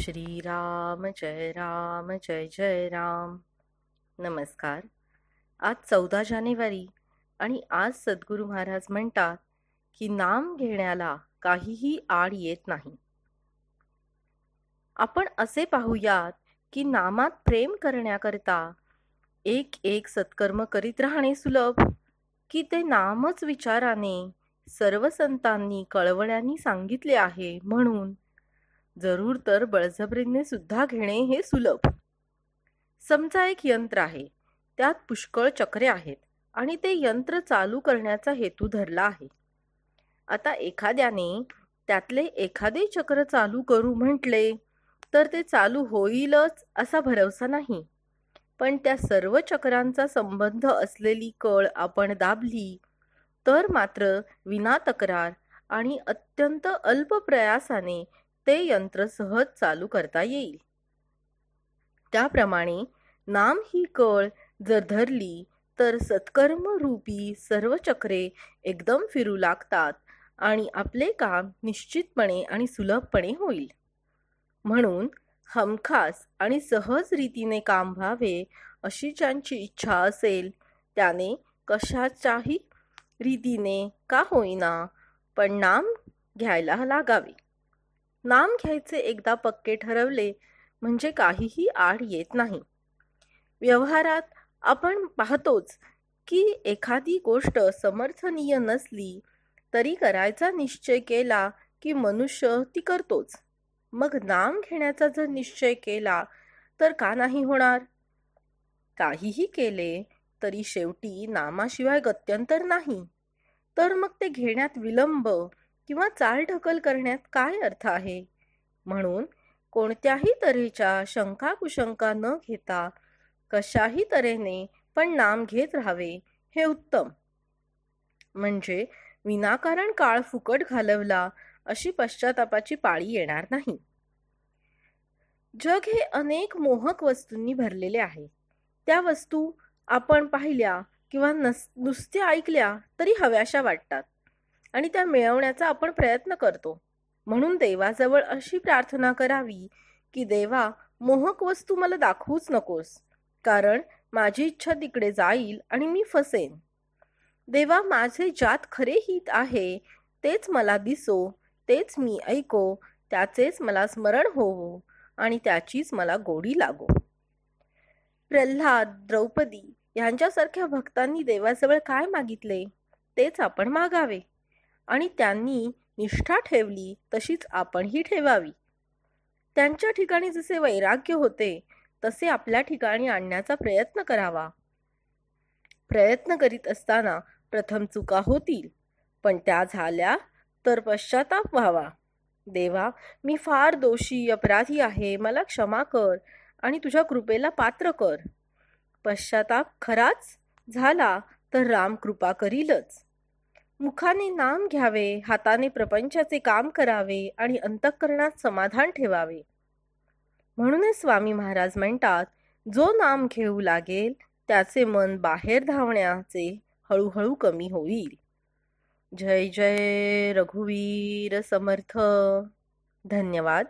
श्रीराम जय राम जय जय राम. नमस्कार. आज चौदा जानेवारी आणि आज सद्गुरू महाराज म्हणतात की नाम घेण्याला काहीही आड येत नाही. आपण असे पाहूयात की नामात प्रेम करण्याकरता एक एक सत्कर्म करीत राहणे सुलभ की ते नामच विचाराने सर्व संतांनी कळवळ्यांनी सांगितले आहे म्हणून जरूर तर बळजबरीने सुद्धा घेणे हे सुलभ. समजा एक यंत्र आहे. त्यात पुष्कळ चक्रे आहेत आणि ते यंत्र चालू करण्याचा हेतू धरला आहे. आता एखाद्याने त्यातले एखादे चक्र चालू करू म्हटले तर ते चालू होईलच असा भरवसा नाही. पण त्या सर्व चक्रांचा संबंध असलेली कळ आपण दाबली तर मात्र विना तक्रार आणि अत्यंत अल्प प्रयासाने ते यंत्र सहज चालू करता येईल. त्याप्रमाणे नाम ही कळ जर धरली तर सत्कर्म रूपी सर्व चक्रे एकदम फिरू लागतात आणि आपले काम निश्चितपणे आणि सुलभपणे होईल. म्हणून हमखास आणि सहज रीतीने काम व्हावे अशी ज्यांची इच्छा असेल त्याने कशाच्याही रीतीने का होईना पण नाम घ्यायला लागावे. नाम घ्यायचे एकदा पक्के ठरवले म्हणजे काहीही आड येत नाही. व्यवहारात आपण पाहतोच की एखादी गोष्ट समर्थनीय नसली तरी करायचा निश्चय केला की मनुष्य ती करतोच. मग नाम घेण्याचा जर निश्चय केला तर का नाही होणार? काहीही केले तरी शेवटी नामाशिवाय गत्यंतर नाही. तर मग ते घेण्यात विलंब किंवा चालढकल करण्यात काय अर्थ आहे? म्हणून कोणत्याही तऱ्हेच्या शंका कुशंका न घेता कशाही तऱ्हेने पण नाम घेत राहावे हे उत्तम. म्हणजे विनाकारण काळ फुकट घालवला अशी पश्चातापाची पाळी येणार नाही. जग हे अनेक मोहक वस्तूंनी भरलेले आहे. त्या वस्तू आपण पाहिल्या किंवा नस नुसत्या ऐकल्या तरी हव्याशा वाटतात. आणि त्या मिळवण्याचा आपण प्रयत्न करतो. म्हणून देवाजवळ अशी प्रार्थना करावी की देवा मोहक वस्तू मला दाखवूच नकोस कारण माझी इच्छा तिकडे जाईल आणि मी फसेन. देवा माझे ज्यात खरे हित आहे तेच मला दिसो तेच मी ऐको त्याचेच मला स्मरण होवो आणि त्याचीच मला गोडी लागो. प्रल्हाद द्रौपदी यांच्यासारख्या भक्तांनी देवाजवळ काय मागितले? तेच आपण मागावे. आणि त्यांनी निष्ठा ठेवली तशीच आपणही ठेवावी. त्यांच्या ठिकाणी जसे वैराग्य होते तसे आपल्या ठिकाणी आणण्याचा प्रयत्न करावा. प्रयत्न करीत असताना प्रथम चुका होतील पण त्या झाल्या तर पश्चाताप व्हावा. देवा मी फार दोषी अपराधी आहे मला क्षमा कर आणि तुझ्या कृपेला पात्र कर. पश्चाताप खराच झाला तर राम कृपा करीलच. मुखाने नाम घ्यावे हाताने प्रपंचाचे काम करावे आणि अंतःकरणात समाधान ठेवावे. म्हणूनच स्वामी महाराज म्हणतात जो नाम घेऊ लागेल त्याचे मन बाहेर धावण्याचे हळूहळू कमी होईल. जय जय रघुवीर समर्थ. धन्यवाद.